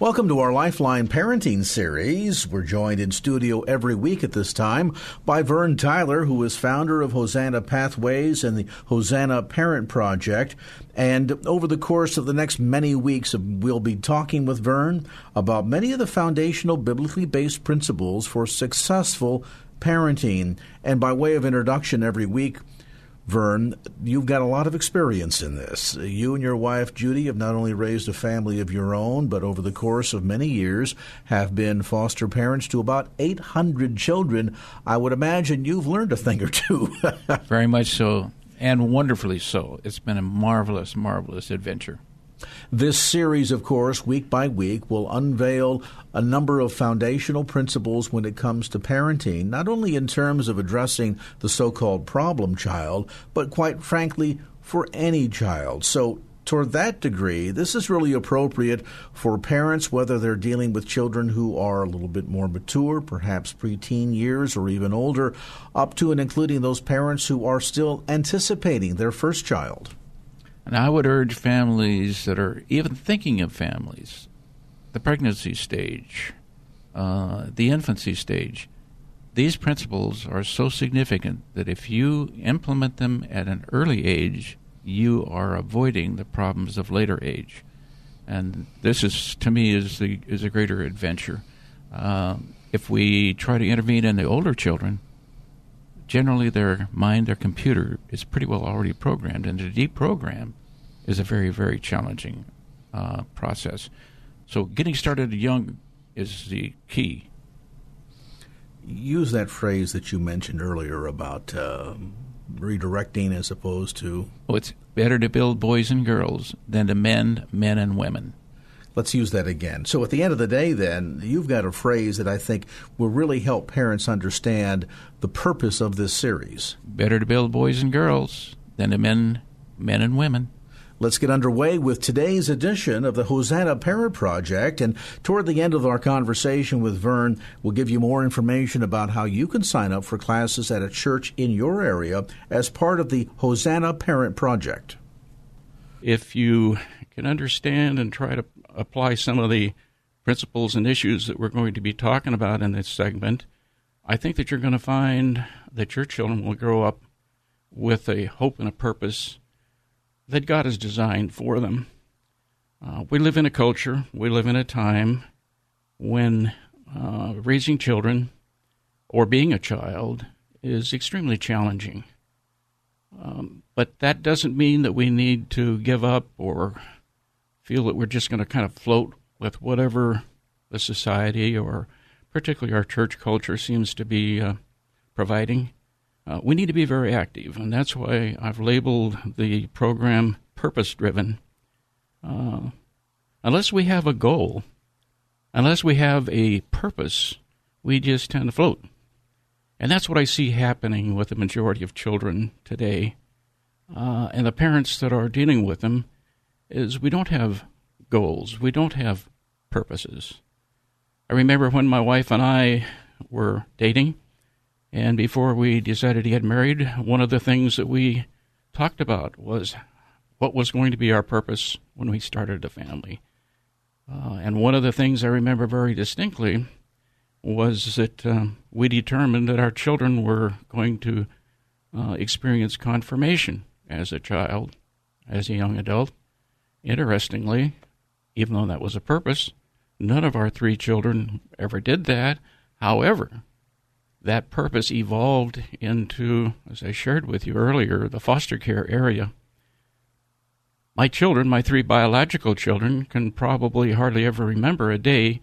Welcome to our Lifeline Parenting Series. We're joined in studio every week at this time by Vern Tyler, who is founder of Hosanna Pathways and the Hosanna Parent Project. And over the course of the next many weeks, we'll be talking with Vern about many of the foundational biblically based principles for successful parenting. And by way of introduction, every week, Vern, you've got a lot of experience in this. You and your wife, Judy, have not only raised a family of your own, but over the course of many years have been foster parents to about 800 children. I would imagine you've learned a thing or two. Very much so, and wonderfully so. It's been a marvelous, marvelous adventure. This series, of course, week by week, will unveil a number of foundational principles when it comes to parenting, not only in terms of addressing the so called problem child, but quite frankly, for any child. So, toward that degree, this is really appropriate for parents, whether they're dealing with children who are a little bit more mature, perhaps preteen years or even older, up to and including those parents who are still anticipating their first child. And I would urge families that are even thinking of families, the pregnancy stage, uh, the infancy stage, these principles are so significant that if you implement them at an early age, you are avoiding the problems of later age. And this is, to me, is the is a greater adventure. Uh, if we try to intervene in the older children, generally their mind, their computer is pretty well already programmed, and to deprogram is a very, very challenging uh, process. So getting started young is the key. Use that phrase that you mentioned earlier about uh, redirecting as opposed to. Oh, it's better to build boys and girls than to mend men and women. Let's use that again. So, at the end of the day, then, you've got a phrase that I think will really help parents understand the purpose of this series. Better to build boys and girls than to mend men and women. Let's get underway with today's edition of the Hosanna Parent Project. And toward the end of our conversation with Vern, we'll give you more information about how you can sign up for classes at a church in your area as part of the Hosanna Parent Project. If you can understand and try to apply some of the principles and issues that we're going to be talking about in this segment, I think that you're going to find that your children will grow up with a hope and a purpose that God has designed for them. Uh, we live in a culture, we live in a time when uh, raising children or being a child is extremely challenging. Um, but that doesn't mean that we need to give up or feel that we're just going to kind of float with whatever the society or particularly our church culture seems to be uh, providing. Uh, we need to be very active, and that's why I've labeled the program purpose driven. Uh, unless we have a goal, unless we have a purpose, we just tend to float. And that's what I see happening with the majority of children today. Uh, and the parents that are dealing with them is we don't have goals, we don't have purposes. I remember when my wife and I were dating, and before we decided to get married, one of the things that we talked about was what was going to be our purpose when we started a family. Uh, and one of the things I remember very distinctly was that um, we determined that our children were going to uh, experience confirmation as a child, as a young adult. Interestingly, even though that was a purpose, none of our three children ever did that. However, that purpose evolved into, as I shared with you earlier, the foster care area. My children, my three biological children, can probably hardly ever remember a day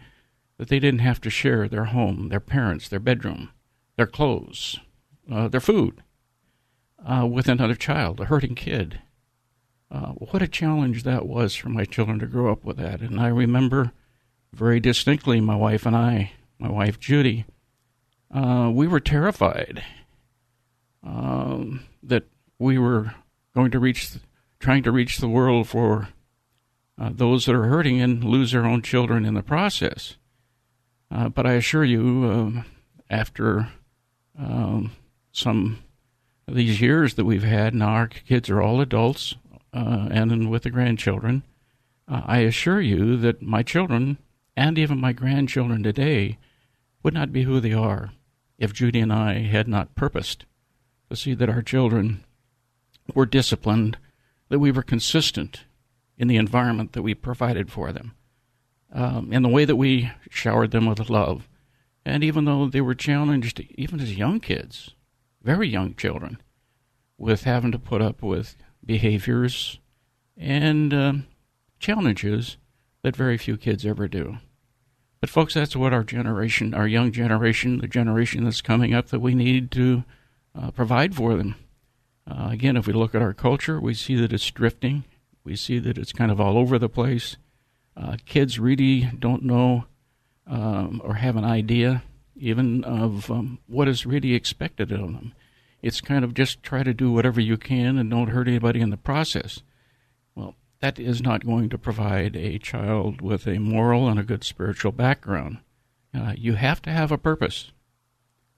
that they didn't have to share their home, their parents, their bedroom, their clothes, uh, their food uh, with another child, a hurting kid. Uh, what a challenge that was for my children to grow up with that. And I remember very distinctly, my wife and I, my wife Judy, uh, we were terrified um, that we were going to reach, trying to reach the world for uh, those that are hurting and lose their own children in the process. Uh, but I assure you, um, after um, some of these years that we've had, now our kids are all adults uh, and with the grandchildren. Uh, I assure you that my children and even my grandchildren today would not be who they are if Judy and I had not purposed to see that our children were disciplined, that we were consistent in the environment that we provided for them, um, in the way that we showered them with love. And even though they were challenged, even as young kids, very young children, with having to put up with behaviors and um, challenges that very few kids ever do. But, folks, that's what our generation, our young generation, the generation that's coming up, that we need to uh, provide for them. Uh, again, if we look at our culture, we see that it's drifting. We see that it's kind of all over the place. Uh, kids really don't know um, or have an idea even of um, what is really expected of them. It's kind of just try to do whatever you can and don't hurt anybody in the process. That is not going to provide a child with a moral and a good spiritual background. Uh, you have to have a purpose,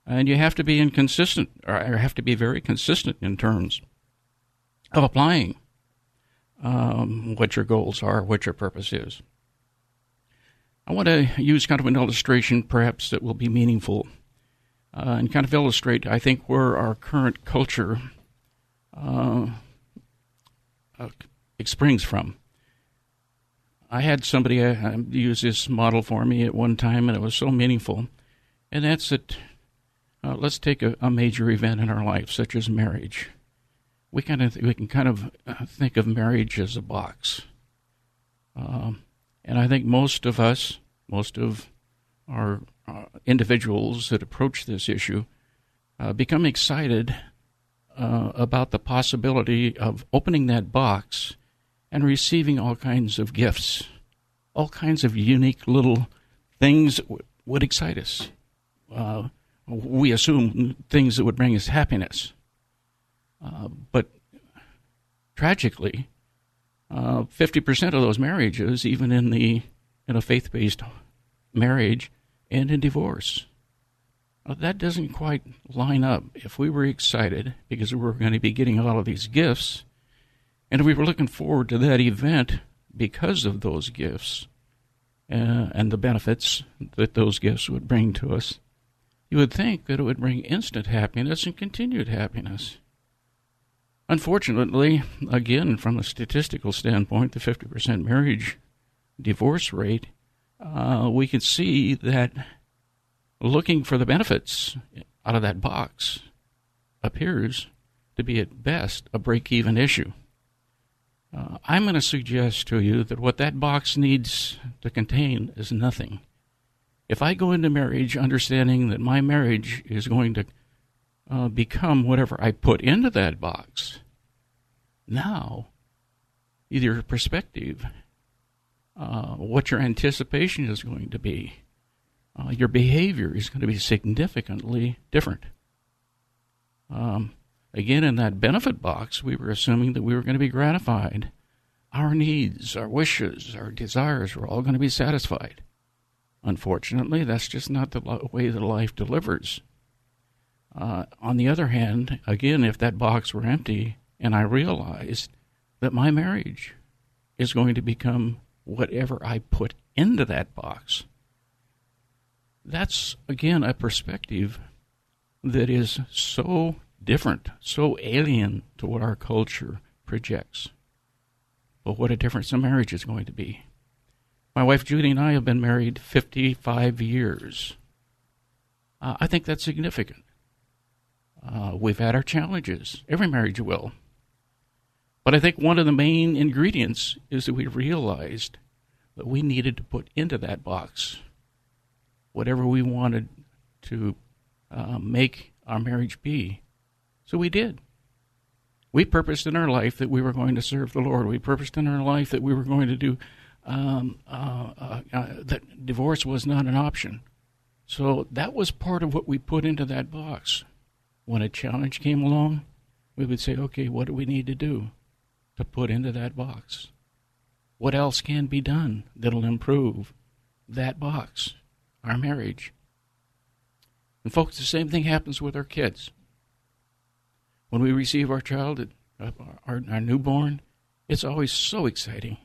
and you have to be inconsistent, or have to be very consistent in terms of applying um, what your goals are, what your purpose is. I want to use kind of an illustration, perhaps that will be meaningful, uh, and kind of illustrate, I think, where our current culture uh, uh, springs from. I had somebody uh, use this model for me at one time, and it was so meaningful. And that's that. Uh, let's take a, a, major event in our life, such as marriage. We kind of we can kind of uh, think of marriage as a box, um, and I think most of us, most of our uh, individuals that approach this issue, uh, become excited about the possibility of opening that box and receiving all kinds of gifts, all kinds of unique little things that w- would excite us. Uh, we assume things that would bring us happiness. Uh, but tragically, uh, 50% of those marriages, even in the in a faith-based marriage end in divorce, uh, that doesn't quite line up. If we were excited because we were going to be getting all of these gifts, and we were looking forward to that event because of those gifts uh, and the benefits that those gifts would bring to us. You would think that it would bring instant happiness and continued happiness. Unfortunately, again, from a statistical standpoint, the 50% marriage divorce rate, uh, we can see that looking for the benefits out of that box appears to be at best a break even issue. Uh, I'm going to suggest to you that what that box needs to contain is nothing. If I go into marriage understanding that my marriage is going to uh, become whatever I put into that box, now, either perspective, uh, what your anticipation is going to be, uh, your behavior is going to be significantly different. Um, Again, in that benefit box, we were assuming that we were going to be gratified. Our needs, our wishes, our desires were all going to be satisfied. Unfortunately, that's just not the way that life delivers. Uh, on the other hand, again, if that box were empty and I realized that my marriage is going to become whatever I put into that box, that's, again, a perspective that is so different, so alien to what our culture projects. But what a difference a marriage is going to be. My wife Judy and I have been married 55 years. Uh, I think that's significant. Uh, we've had our challenges. Every marriage will. But I think one of the main ingredients is that we realized that we needed to put into that box whatever we wanted to uh, make our marriage be. So we did. We purposed in our life that we were going to serve the Lord. We purposed in our life that we were going to do um, uh, uh, uh, that divorce was not an option. So that was part of what we put into that box. When a challenge came along, we would say, okay, what do we need to do to put into that box? What else can be done that'll improve that box, our marriage? And, folks, the same thing happens with our kids. When we receive our child, our, our newborn, it's always so exciting.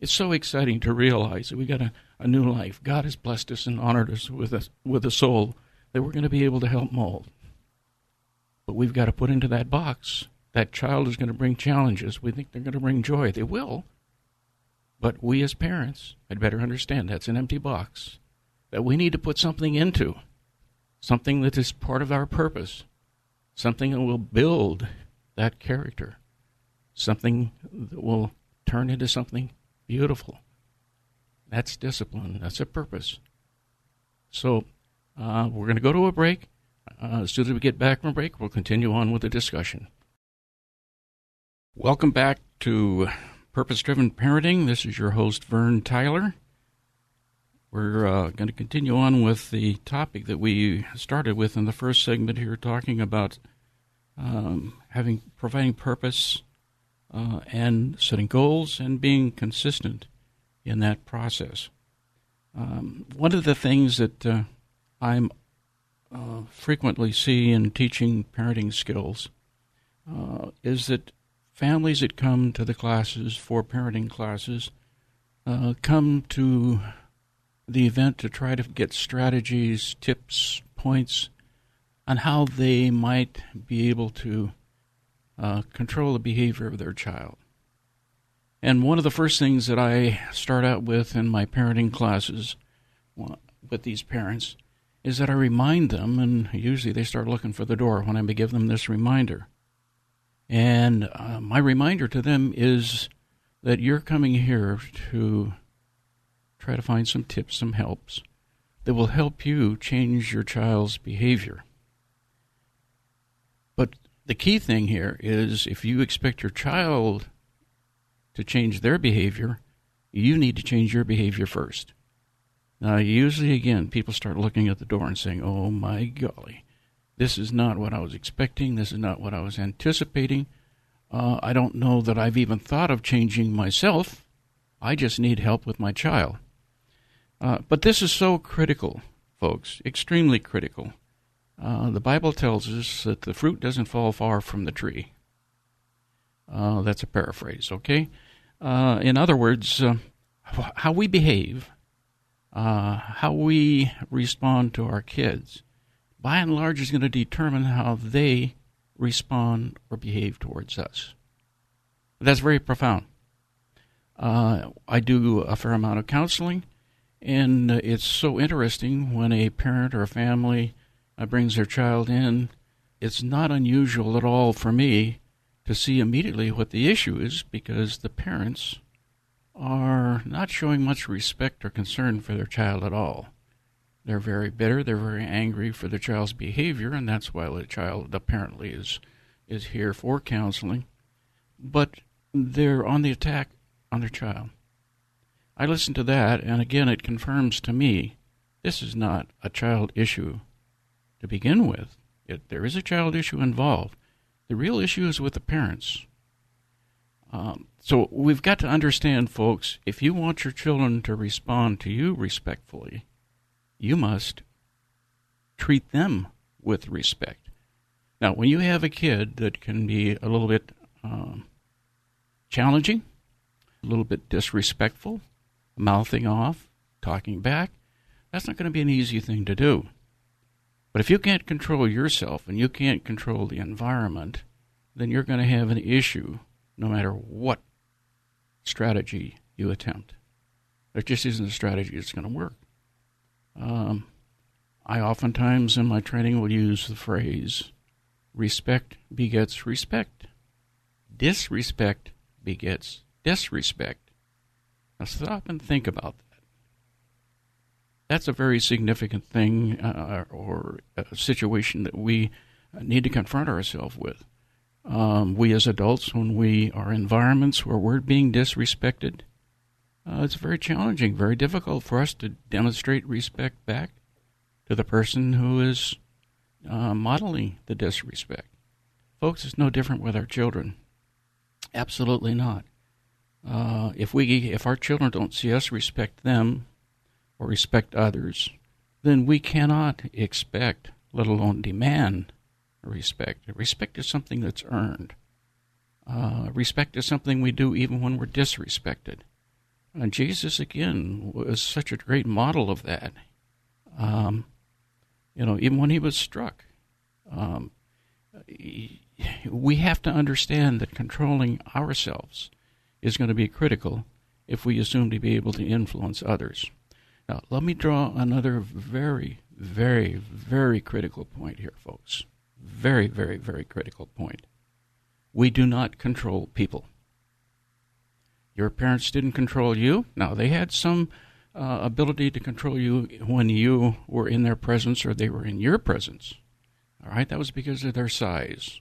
It's so exciting to realize that we got a, a new life. God has blessed us and honored us with a, with a soul that we're going to be able to help mold. But we've got to put into that box. That child is going to bring challenges. We think they're going to bring joy. They will. But we as parents had better understand that's an empty box that we need to put something into, something that is part of our purpose, something that will build that character, something that will turn into something beautiful. That's discipline. That's a purpose. So uh, we're going to go to a break. Uh, as soon as we get back from break, we'll continue on with the discussion. Welcome back to Purpose Driven Parenting. This is your host, Vern Tyler. We're uh, going to continue on with the topic that we started with in the first segment here, talking about um, having providing purpose uh, and setting goals and being consistent in that process. Um, one of the things that uh, I'm uh, frequently see in teaching parenting skills uh, is that families that come to the classes for parenting classes uh, come to the event to try to get strategies, tips, points on how they might be able to uh, control the behavior of their child. And one of the first things that I start out with in my parenting classes with these parents is that I remind them, and usually they start looking for the door when I give them this reminder. And uh, my reminder to them is that you're coming here to try to find some tips, some helps that will help you change your child's behavior. But the key thing here is if you expect your child to change their behavior, you need to change your behavior first. Now, usually, again, people start looking at the door and saying, oh my golly, this is not what I was expecting. This is not what I was anticipating. Uh, I don't know that I've even thought of changing myself. I just need help with my child. Uh, but this is so critical, folks, extremely critical. Uh, the Bible tells us that the fruit doesn't fall far from the tree. Uh, that's a paraphrase, okay? Uh, in other words, uh, how we behave how we respond to our kids, by and large, is going to determine how they respond or behave towards us. That's very profound. I do a fair amount of counseling, and it's so interesting when a parent or a family uh, brings their child in. It's not unusual at all for me to see immediately what the issue is because the parents are not showing much respect or concern for their child at all. They're very bitter, they're very angry for their child's behavior, and that's why the child apparently is is here for counseling. But they're on the attack on their child. I listen to that, and again, it confirms to me this is not a child issue to begin with. It, there is a child issue involved. The real issue is with the parents. Um, so we've got to understand, folks, if you want your children to respond to you respectfully, you must treat them with respect. Now, when you have a kid that can be a little bit um, challenging, a little bit disrespectful, mouthing off, talking back, that's not going to be an easy thing to do. But if you can't control yourself and you can't control the environment, then you're going to have an issue no matter what strategy you attempt. There just isn't a strategy that's going to work. Um, I oftentimes in my training will use the phrase respect begets respect, disrespect begets disrespect. Now stop and think about that. That's a very significant thing uh, or a situation that we need to confront ourselves with. Um, we as adults, when we are in environments where we're being disrespected, uh, it's very challenging, very difficult for us to demonstrate respect back to the person who is uh, modeling the disrespect. Folks, it's no different with our children. Absolutely not. Uh, if we, if our children don't see us respect them or respect others, then we cannot expect, let alone demand, respect. Respect is something that's earned. Uh, respect is something we do even when we're disrespected. And Jesus, again, was such a great model of that. Um, you know, even when he was struck, um, we have to understand that controlling ourselves is going to be critical if we assume to be able to influence others. Now, let me draw another very, very, very critical point here, folks. Very, very, very critical point. We do not control people. Your parents didn't control you. Now, they had some uh, ability to control you when you were in their presence or they were in your presence. All right, that was because of their size,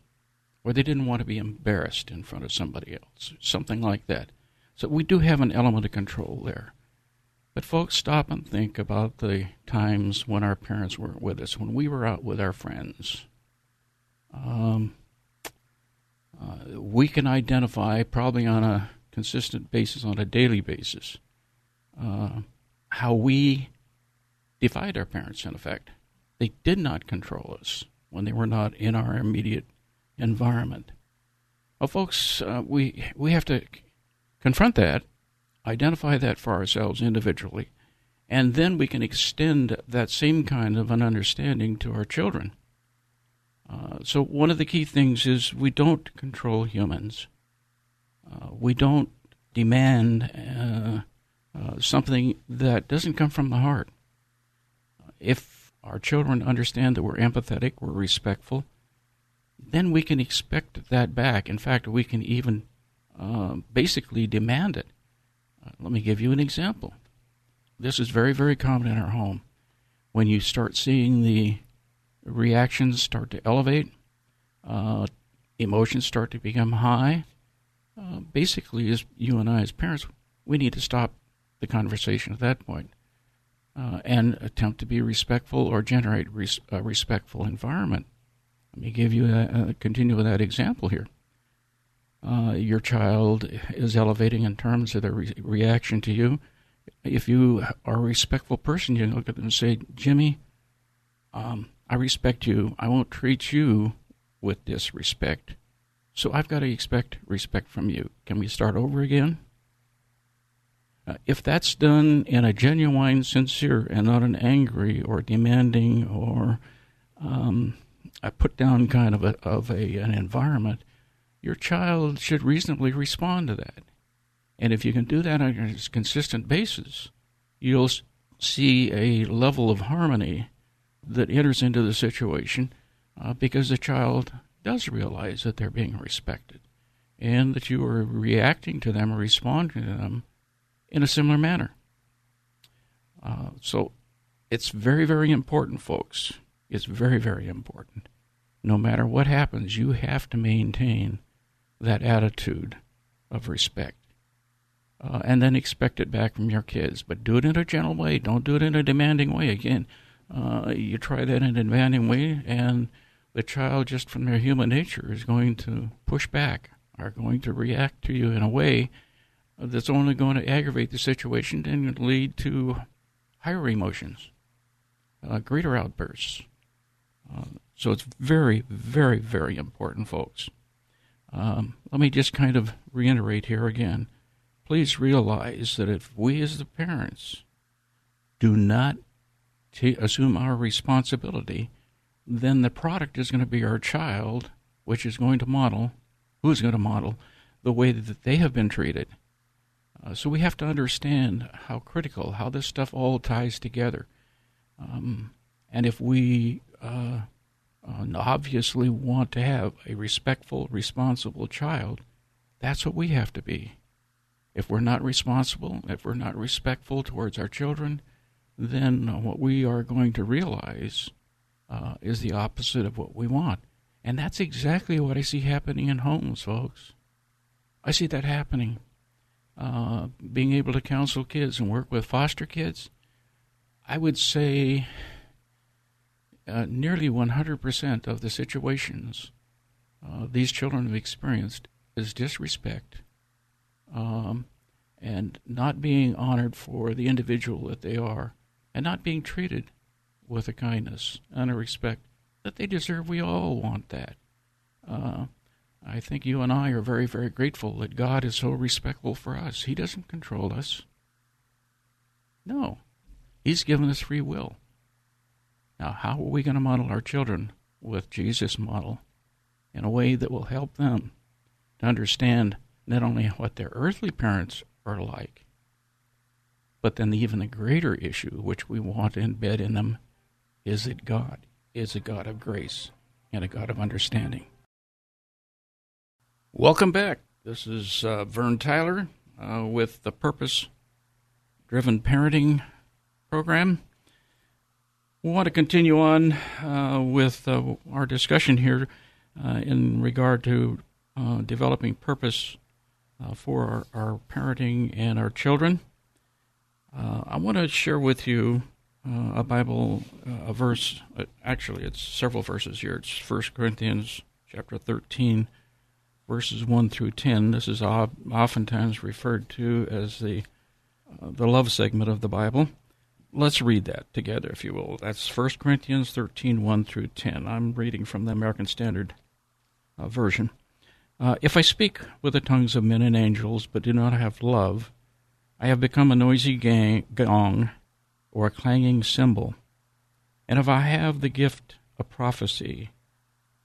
or they didn't want to be embarrassed in front of somebody else, something like that. So we do have an element of control there. But folks, stop and think about the times when our parents weren't with us, when we were out with our friends. Um, uh, we can identify, probably on a consistent basis, on a daily basis, uh, how we defied our parents, in effect. They did not control us when they were not in our immediate environment. Well, folks, uh, we we have to confront that, identify that for ourselves individually, and then we can extend that same kind of an understanding to our children. Uh, so one of the key things is we don't control humans. Uh, we don't demand uh, uh something that doesn't come from the heart. If our children understand that we're empathetic, we're respectful, then we can expect that back. In fact, we can even uh, basically demand it. Uh, let me give you an example. This is very, very common in our home. When you start seeing the reactions start to elevate, uh, emotions start to become high, uh, basically, as you and I, as parents, we need to stop the conversation at that point uh, and attempt to be respectful or generate res- a respectful environment. Let me give you a, a continue with that example here. Uh, your child is elevating in terms of their re- reaction to you. If you are a respectful person, you look at them and say, Jimmy, um, I respect you. I won't treat you with disrespect. So I've got to expect respect from you. Can we start over again? Uh, if that's done in a genuine, sincere, and not an angry or demanding or um, a put down kind of a, of a an environment, your child should reasonably respond to that. And if you can do that on a consistent basis, you'll see a level of harmony that enters into the situation uh, because the child does realize that they're being respected and that you are reacting to them or responding to them in a similar manner. Uh, so it's very, very important, folks. It's very, very important. No matter what happens, you have to maintain that attitude of respect. Uh, and then expect it back from your kids. But do it in a gentle way. Don't do it in a demanding way. Again, uh, you try that in a demanding way, and the child, just from their human nature, is going to push back, are going to react to you in a way that's only going to aggravate the situation and lead to higher emotions, uh, greater outbursts. Uh, so it's very, very, very important, folks. Um, let me just kind of reiterate here again. Please realize that if we as the parents do not t- assume our responsibility, then the product is going to be our child, which is going to model, who's going to model the way that they have been treated. Uh, so we have to understand how critical, how this stuff all ties together. Um, and if we uh, uh, obviously want to have a respectful, responsible child, that's what we have to be. If we're not responsible, if we're not respectful towards our children, then what we are going to realize uh, is the opposite of what we want. And that's exactly what I see happening in homes, folks. I see that happening uh, being able to counsel kids and work with foster kids, I would say uh, nearly 100% of the situations uh, these children have experienced is disrespect um, and not being honored for the individual that they are and not being treated with a kindness and a respect that they deserve. We all want that. Uh, I think you and I are very, very grateful that God is so respectful for us. He doesn't control us. No, He's given us free will. Now, how are we going to model our children with Jesus' model in a way that will help them to understand not only what their earthly parents are like, but then even the greater issue, which we want to embed in them, is that God is a God of grace and a God of understanding. Welcome back. This is uh, Vern Tyler uh, with the Purpose Driven Parenting Program. We want to continue on uh, with uh, our discussion here uh, in regard to uh, developing purpose for our, our, parenting and our children. I want to share with you a Bible a verse. actually, it's several verses here. It's First Corinthians chapter 13 verses 1 through 10. This is oftentimes referred to as the, uh, the love segment of the Bible. Let's read that together, if you will. That's 1 Corinthians 13 1 through 10. I'm reading from the American Standard uh, Version. Uh, if I speak with the tongues of men and angels, but do not have love, I have become a noisy gang, gong or a clanging cymbal. And if I have the gift of prophecy,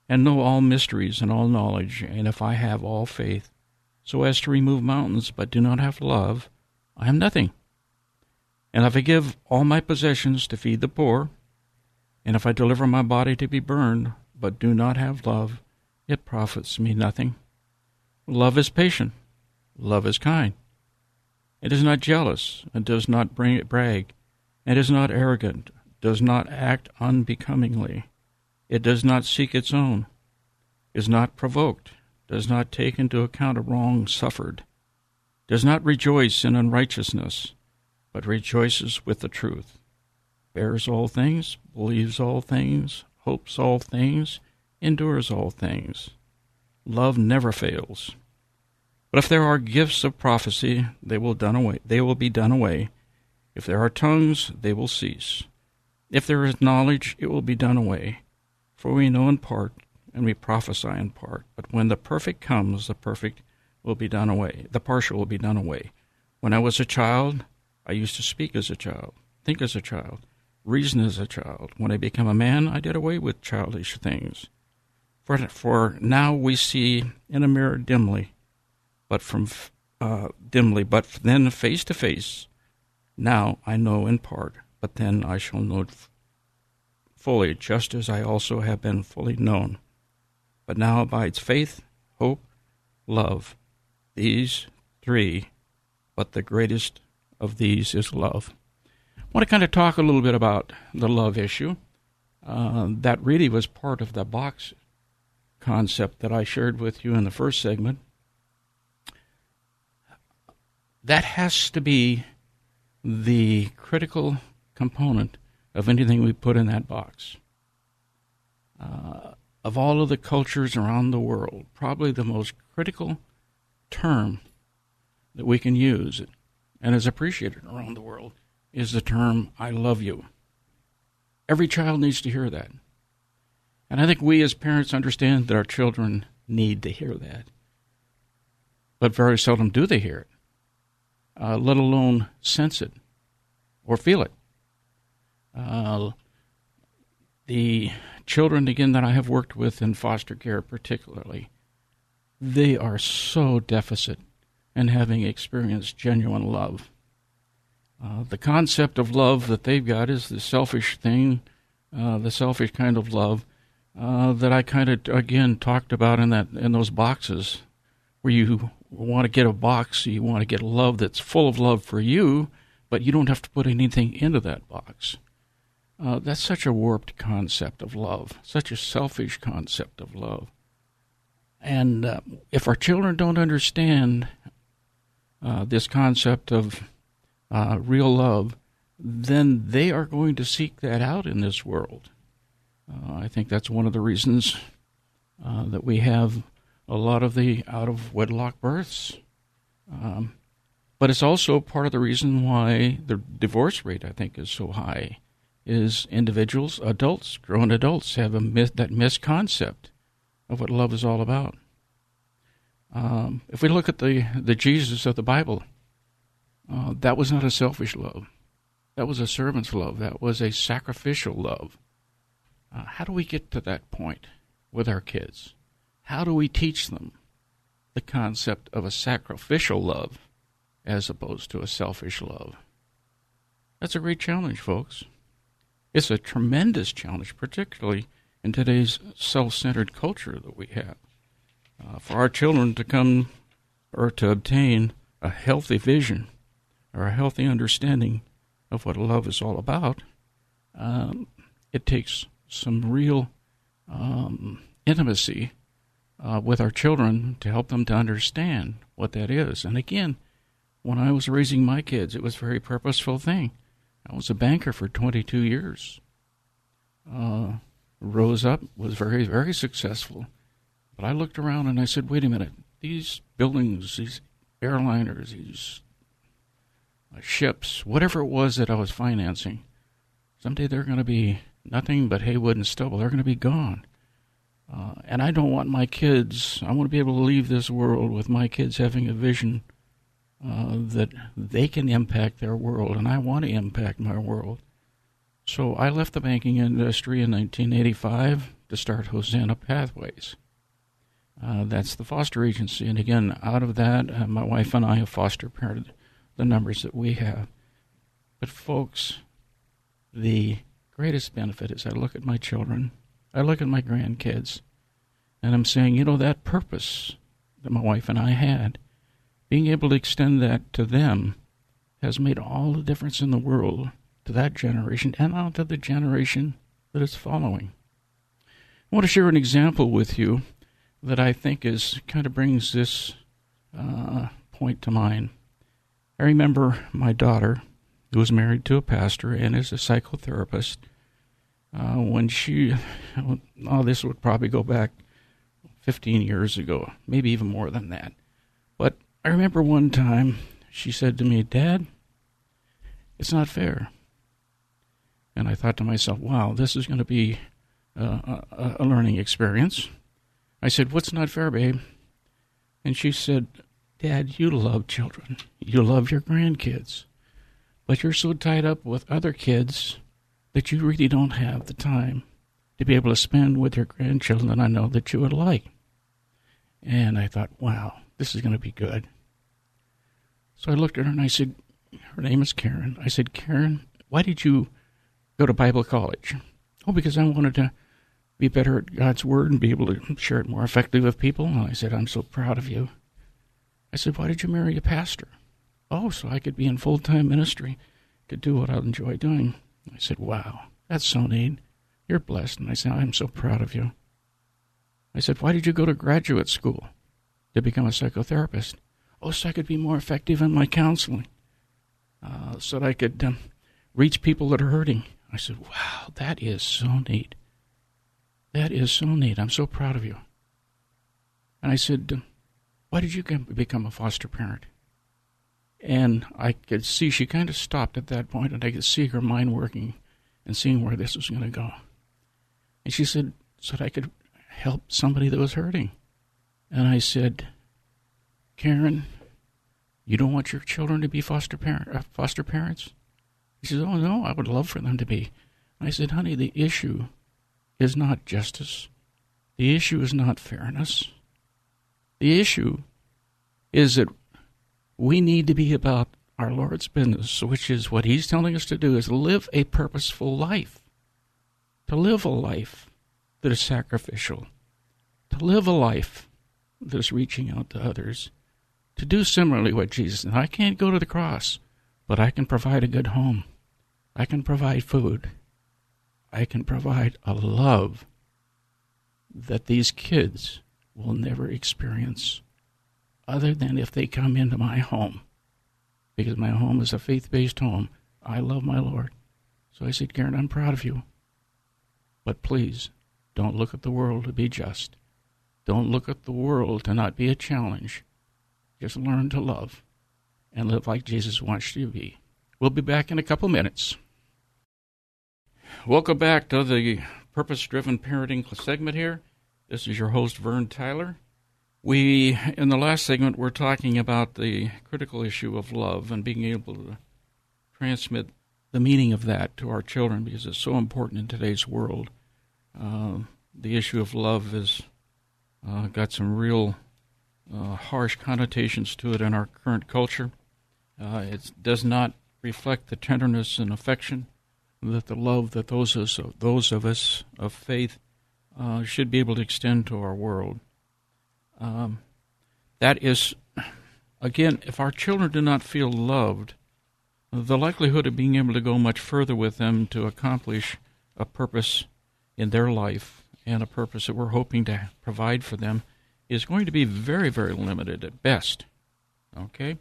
and know all mysteries and all knowledge, and if I have all faith, so as to remove mountains, but do not have love, I am nothing. And if I give all my possessions to feed the poor, and if I deliver my body to be burned, but do not have love, it profits me nothing. Love is patient. Love is kind. It is not jealous, and does not bring it brag, and is not arrogant, does not act unbecomingly. It does not seek its own, is not provoked, does not take into account a wrong suffered, does not rejoice in unrighteousness, but rejoices with the truth, bears all things, believes all things, hopes all things, endures all things. Love never fails. But if there are gifts of prophecy, they will done away they will be done away. If there are tongues, they will cease. If there is knowledge, it will be done away. For we know in part, and we prophesy in part. But when the perfect comes, the perfect will be done away. The partial will be done away. When I was a child, I used to speak as a child, think as a child, reason as a child. When I became a man, I did away with childish things. For, for now we see in a mirror dimly, but from uh, dimly, but then face to face. Now I know in part, but then I shall know fully, just as I also have been fully known. But now abides faith, hope, love. These three, but the greatest of these is love. I want to kind of talk a little bit about the love issue. Uh, that really was part of the box concept that I shared with you in the first segment. That has to be the critical component of anything we put in that box. Uh, of all of the cultures around the world, probably the most critical term that we can use and is appreciated around the world is the term I love you. Every child needs to hear that. And I think we as parents understand that our children need to hear that. But very seldom do they hear it, uh, let alone sense it or feel it. Uh, the children, again, that I have worked with in foster care, particularly, they are so deficit in having experienced genuine love. Uh, the concept of love that they've got is the selfish thing, uh, the selfish kind of love uh, that I kind of again talked about in that in those boxes, where you want to get a box, you want to get love that's full of love for you, but you don't have to put anything into that box. Uh, that's such a warped concept of love, such a selfish concept of love. And uh, if our children don't understand uh, this concept of uh, real love, then they are going to seek that out in this world. Uh, I think that's one of the reasons uh, that we have a lot of the out of wedlock births. Um, but it's also part of the reason why the divorce rate, I think, is so high. Is individuals, adults, grown adults, have a myth, that misconcept of what love is all about. Um, if we look at the, the Jesus of the Bible, uh, that was not a selfish love. That was a servant's love. That was a sacrificial love. Uh, how do we get to that point with our kids? How do we teach them the concept of a sacrificial love as opposed to a selfish love? That's a great challenge, folks. It's a tremendous challenge, particularly in today's self centered culture that we have. Uh, for our children to come or to obtain a healthy vision or a healthy understanding of what love is all about, um, it takes some real um, intimacy uh, with our children to help them to understand what that is. And again, when I was raising my kids, it was a very purposeful thing. I was a banker for 22 years. Uh, rose up, was very, very successful. But I looked around and I said, wait a minute, these buildings, these airliners, these uh, ships, whatever it was that I was financing, someday they're going to be nothing but haywood and stubble. They're going to be gone. Uh, and I don't want my kids, I want to be able to leave this world with my kids having a vision uh, that they can impact their world, and I want to impact my world. So I left the banking industry in 1985 to start Hosanna Pathways. Uh, that's the foster agency. And again, out of that, uh, my wife and I have foster parented the numbers that we have. But, folks, the greatest benefit is I look at my children, I look at my grandkids, and I'm saying, you know, that purpose that my wife and I had, being able to extend that to them has made all the difference in the world to that generation and on to the generation that is following. I want to share an example with you that I think is kind of brings this uh, point to mind. I remember my daughter, who was married to a pastor and is a psychotherapist, uh, when she, oh, this would probably go back 15 years ago, maybe even more than that. But I remember one time she said to me, Dad, it's not fair. And I thought to myself, wow, this is going to be uh, a, a learning experience. I said, What's not fair, babe? And she said, Dad, you love children. You love your grandkids. But you're so tied up with other kids that you really don't have the time to be able to spend with your grandchildren I know that you would like. And I thought, wow, this is going to be good. So I looked at her and I said, her name is Karen. I said, Karen, why did you go to Bible college? Oh, because I wanted to be better at God's Word and be able to share it more effectively with people. And I said, I'm so proud of you. I said, Why did you marry a pastor? Oh, so I could be in full time ministry, could do what I enjoy doing. I said, Wow, that's so neat. You're blessed. And I said, I'm so proud of you. I said, Why did you go to graduate school to become a psychotherapist? Oh, so I could be more effective in my counseling, uh, so that I could um, reach people that are hurting. I said, Wow, that is so neat. That is so neat. I'm so proud of you. And I said, Why did you become a foster parent? And I could see she kind of stopped at that point, and I could see her mind working and seeing where this was going to go. And she said, So that I could help somebody that was hurting. And I said, Karen, you don't want your children to be foster parent, uh, foster parents? She said, Oh no, I would love for them to be. And I said, Honey, the issue is not justice. The issue is not fairness. The issue is that we need to be about our Lord's business, which is what He's telling us to do, is live a purposeful life. To live a life that is sacrificial. To live a life that is reaching out to others. To do similarly what Jesus did. I can't go to the cross, but I can provide a good home. I can provide food. I can provide a love that these kids will never experience other than if they come into my home because my home is a faith based home. I love my Lord. So I said, Karen, I'm proud of you. But please, don't look at the world to be just. Don't look at the world to not be a challenge. Just learn to love and live like Jesus wants you to be. We'll be back in a couple minutes. Welcome back to the Purpose Driven Parenting segment here. This is your host, Vern Tyler. We, in the last segment, were talking about the critical issue of love and being able to transmit the meaning of that to our children because it's so important in today's world. Uh, the issue of love has uh, got some real uh, harsh connotations to it in our current culture. Uh, it does not reflect the tenderness and affection that the love that those of us, those of, us of faith uh, should be able to extend to our world. Um, that is, again, if our children do not feel loved, the likelihood of being able to go much further with them to accomplish a purpose in their life and a purpose that we're hoping to provide for them is going to be very, very limited at best. Okay?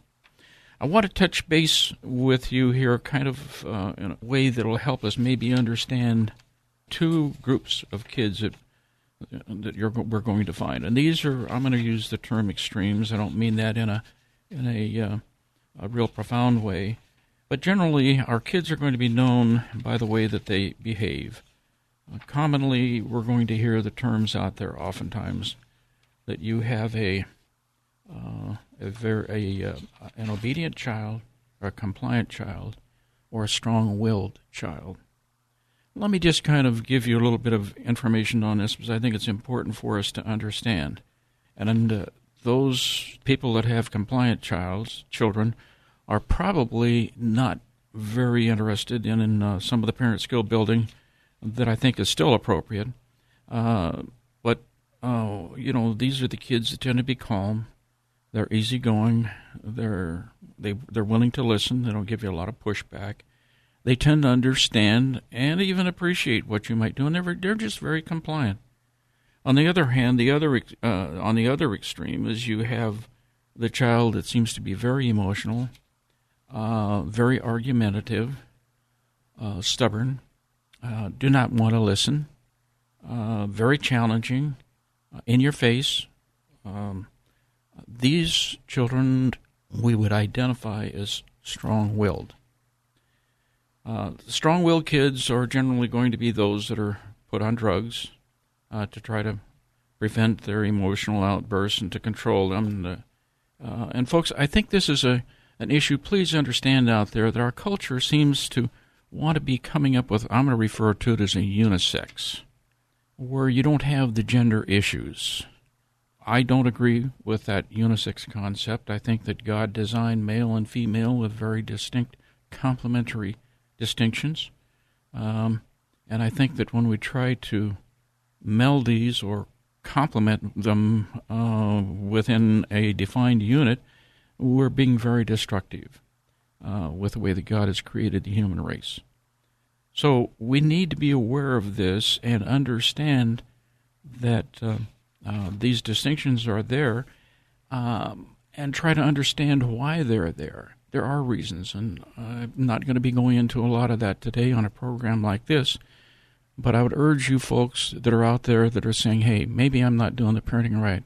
I want to touch base with you here, kind of uh, in a way that will help us maybe understand two groups of kids that that we're going to find. And these are I'm going to use the term extremes. I don't mean that in a in a, uh, a real profound way, but generally our kids are going to be known by the way that they behave. Uh, commonly, we're going to hear the terms out there oftentimes that you have a uh, a very a, uh, an obedient child, or a compliant child, or a strong-willed child. Let me just kind of give you a little bit of information on this because I think it's important for us to understand. And uh, those people that have compliant childs, children, are probably not very interested in, in uh, some of the parent skill building that I think is still appropriate. Uh, but uh, you know, these are the kids that tend to be calm. They're easygoing. They're they they're willing to listen. They don't give you a lot of pushback they tend to understand and even appreciate what you might do, and they're they're just very compliant. On the other hand, the other uh, on the other extreme is you have the child that seems to be very emotional, uh, very argumentative, uh, stubborn, uh, do not want to listen, uh, very challenging, uh, in your face. Um, these children we would identify as strong willed. Uh, strong willed kids are generally going to be those that are put on drugs uh, to try to prevent their emotional outbursts and to control them. And, uh, and folks, I think this is a an issue. Please understand out there that our culture seems to want to be coming up with, I'm going to refer to it as a unisex, where you don't have the gender issues. I don't agree with that unisex concept. I think that God designed male and female with very distinct complementary distinctions. Um, and I think that when we try to meld these or complement them uh, within a defined unit, we're being very destructive uh, with the way that God has created the human race. So we need to be aware of this and understand that uh, uh these distinctions are there um, and try to understand why they're there there are reasons, and I'm not going to be going into a lot of that today on a program like this. But I would urge you folks that are out there that are saying, hey, maybe I'm not doing the parenting right.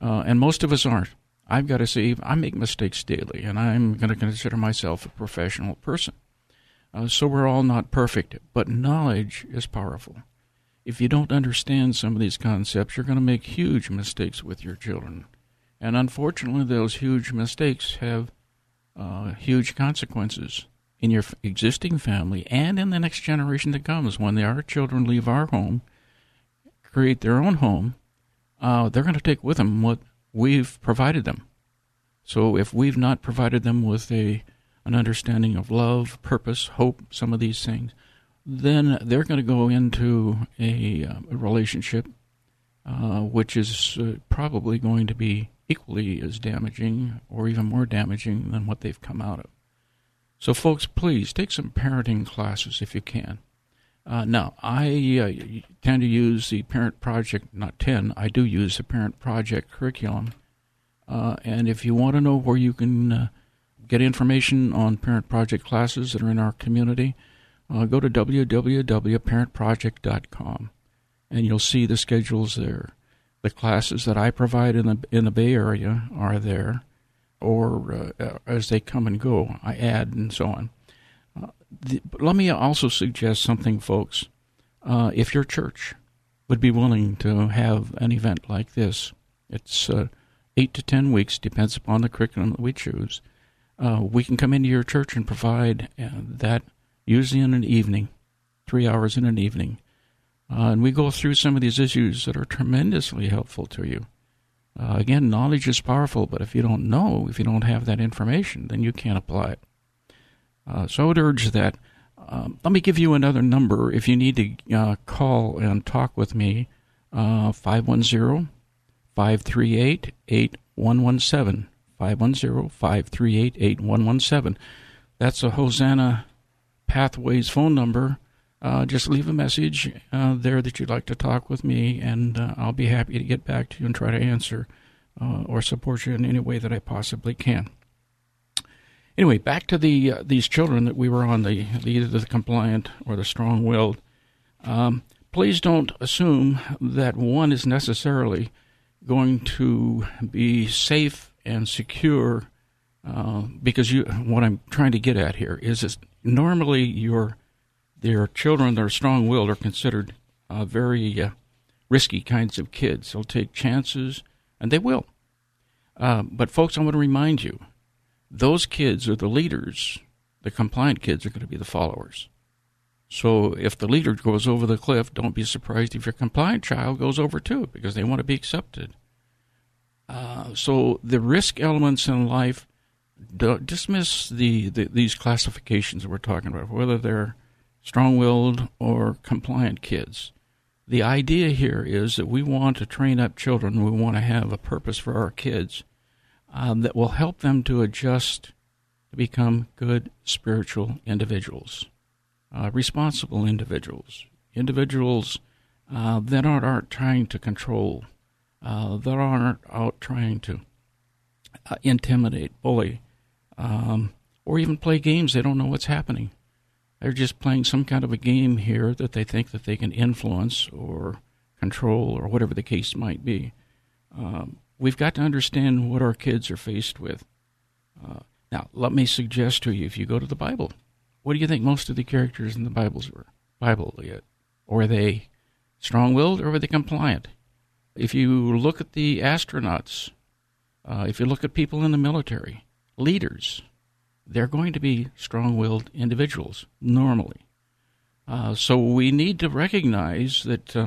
Uh, and most of us aren't. I've got to say, I make mistakes daily, and I'm going to consider myself a professional person. Uh, so we're all not perfect, but knowledge is powerful. If you don't understand some of these concepts, you're going to make huge mistakes with your children. And unfortunately, those huge mistakes have uh, huge consequences in your existing family and in the next generation that comes. When our children leave our home, create their own home, uh, they're going to take with them what we've provided them. So if we've not provided them with a an understanding of love, purpose, hope, some of these things, then they're going to go into a, uh, a relationship uh, which is uh, probably going to be equally as damaging or even more damaging than what they've come out of. So, folks, please take some parenting classes if you can. Uh, now, I uh, tend to use the Parent Project, not 10, I do use the Parent Project curriculum. Uh, and if you want to know where you can get information on Parent Project classes that are in our community, uh, go to www.parentproject.com and you'll see the schedules there. The classes that I provide in the in the Bay Area are there, or uh, as they come and go, I add and so on. Uh, the, let me also suggest something, folks. Uh, if your church would be willing to have an event like this, it's uh, eight to ten weeks, depends upon the curriculum that we choose. Uh, we can come into your church and provide that usually in an evening, three hours in an evening. Uh, and we go through some of these issues that are tremendously helpful to you. Uh, again, knowledge is powerful, but if you don't know, if you don't have that information, then you can't apply it. Uh, so I would urge that. Um, let me give you another number if you need to uh, call and talk with me 510 538 8117. 510 538 8117. That's a Hosanna Pathways phone number. Uh, just leave a message uh, there that you'd like to talk with me, and uh, I'll be happy to get back to you and try to answer uh, or support you in any way that I possibly can. Anyway, back to the uh, these children that we were on the, the either the compliant or the strong-willed. Um, please don't assume that one is necessarily going to be safe and secure uh, because you what I'm trying to get at here is is normally your their children that are strong-willed are considered uh, very uh, risky kinds of kids. They'll take chances, and they will. Uh, but folks, I want to remind you, those kids are the leaders. The compliant kids are going to be the followers. So if the leader goes over the cliff, don't be surprised if your compliant child goes over too, because they want to be accepted. Uh, so the risk elements in life dismiss the, the, these classifications that we're talking about, whether they're strong-willed or compliant kids. The idea here is that we want to train up children. We want to have a purpose for our kids um, that will help them to adjust to become good spiritual individuals, uh, responsible individuals, individuals uh, that aren't, aren't trying to control, uh, that aren't out trying to uh, intimidate, bully, um, or even play games. They don't know what's happening. They're just playing some kind of a game here that they think that they can influence or control or whatever the case might be. Um, we've got to understand what our kids are faced with. Uh, now, let me suggest to you: if you go to the Bible, what do you think most of the characters in the Bibles were? Bible yet, or are they strong-willed or were they compliant? If you look at the astronauts, uh, if you look at people in the military, leaders, they're going to be strong willed individuals normally. Uh, so we need to recognize that uh,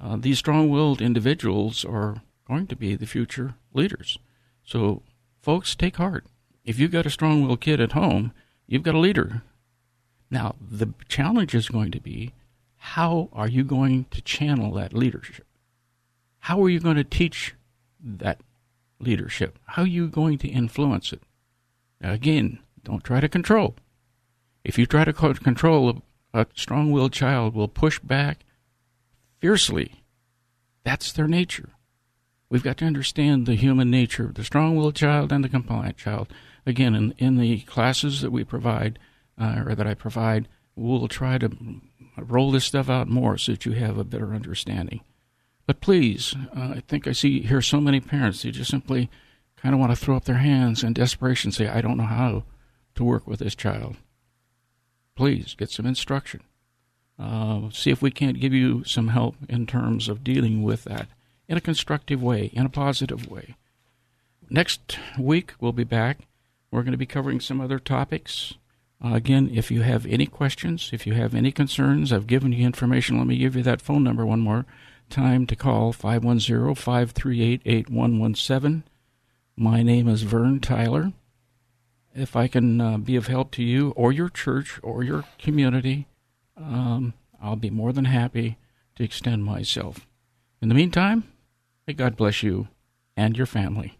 uh, these strong willed individuals are going to be the future leaders. So, folks, take heart. If you've got a strong willed kid at home, you've got a leader. Now, the challenge is going to be how are you going to channel that leadership? How are you going to teach that leadership? How are you going to influence it? Again, don't try to control. If you try to control, a strong willed child will push back fiercely. That's their nature. We've got to understand the human nature of the strong willed child and the compliant child. Again, in, in the classes that we provide, uh, or that I provide, we'll try to roll this stuff out more so that you have a better understanding. But please, uh, I think I see here so many parents, they just simply kind of want to throw up their hands in desperation and say, I don't know how to work with this child. Please get some instruction. Uh, see if we can't give you some help in terms of dealing with that in a constructive way, in a positive way. Next week, we'll be back. We're going to be covering some other topics. Uh, again, if you have any questions, if you have any concerns, I've given you information. Let me give you that phone number one more time to call 510 538 8117. My name is Vern Tyler. If I can uh, be of help to you or your church or your community, um, I'll be more than happy to extend myself. In the meantime, may God bless you and your family.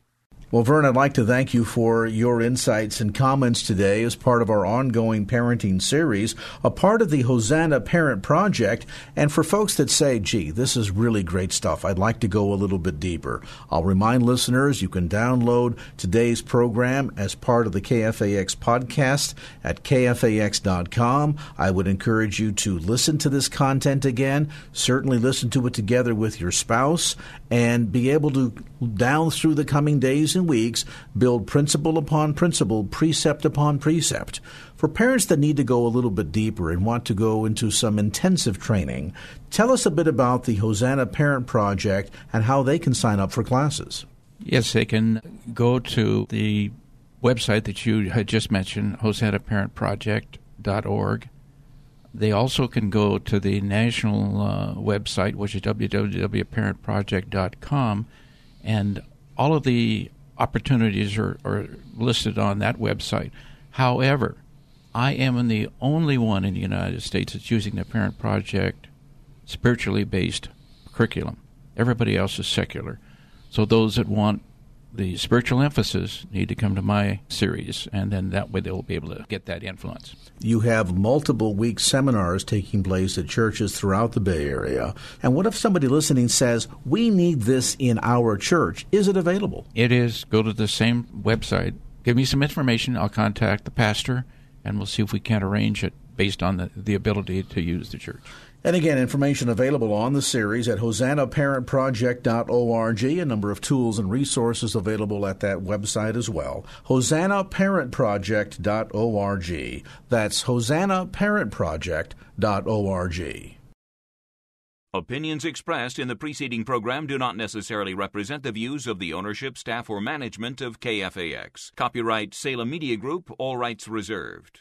Well, Vern, I'd like to thank you for your insights and comments today as part of our ongoing parenting series, a part of the Hosanna Parent Project. And for folks that say, gee, this is really great stuff, I'd like to go a little bit deeper. I'll remind listeners you can download today's program as part of the KFAX podcast at kfax.com. I would encourage you to listen to this content again, certainly listen to it together with your spouse, and be able to, down through the coming days and weeks, build principle upon principle, precept upon precept. For parents that need to go a little bit deeper and want to go into some intensive training, tell us a bit about the Hosanna Parent Project and how they can sign up for classes. Yes, they can go to the website that you had just mentioned, hosannaparentproject.org. They also can go to the national uh, website, which is www.parentproject.com, and all of the opportunities are, are listed on that website. However, I am the only one in the United States that's using the Parent Project spiritually based curriculum. Everybody else is secular. So those that want the spiritual emphasis need to come to my series, and then that way they'll be able to get that influence. You have multiple week seminars taking place at churches throughout the Bay Area. And what if somebody listening says, We need this in our church? Is it available? It is. Go to the same website, give me some information. I'll contact the pastor, and we'll see if we can't arrange it based on the, the ability to use the church. And again, information available on the series at hosannaparentproject.org. A number of tools and resources available at that website as well. hosannaparentproject.org. That's hosannaparentproject.org. Opinions expressed in the preceding program do not necessarily represent the views of the ownership, staff, or management of KFAX. Copyright Salem Media Group, all rights reserved.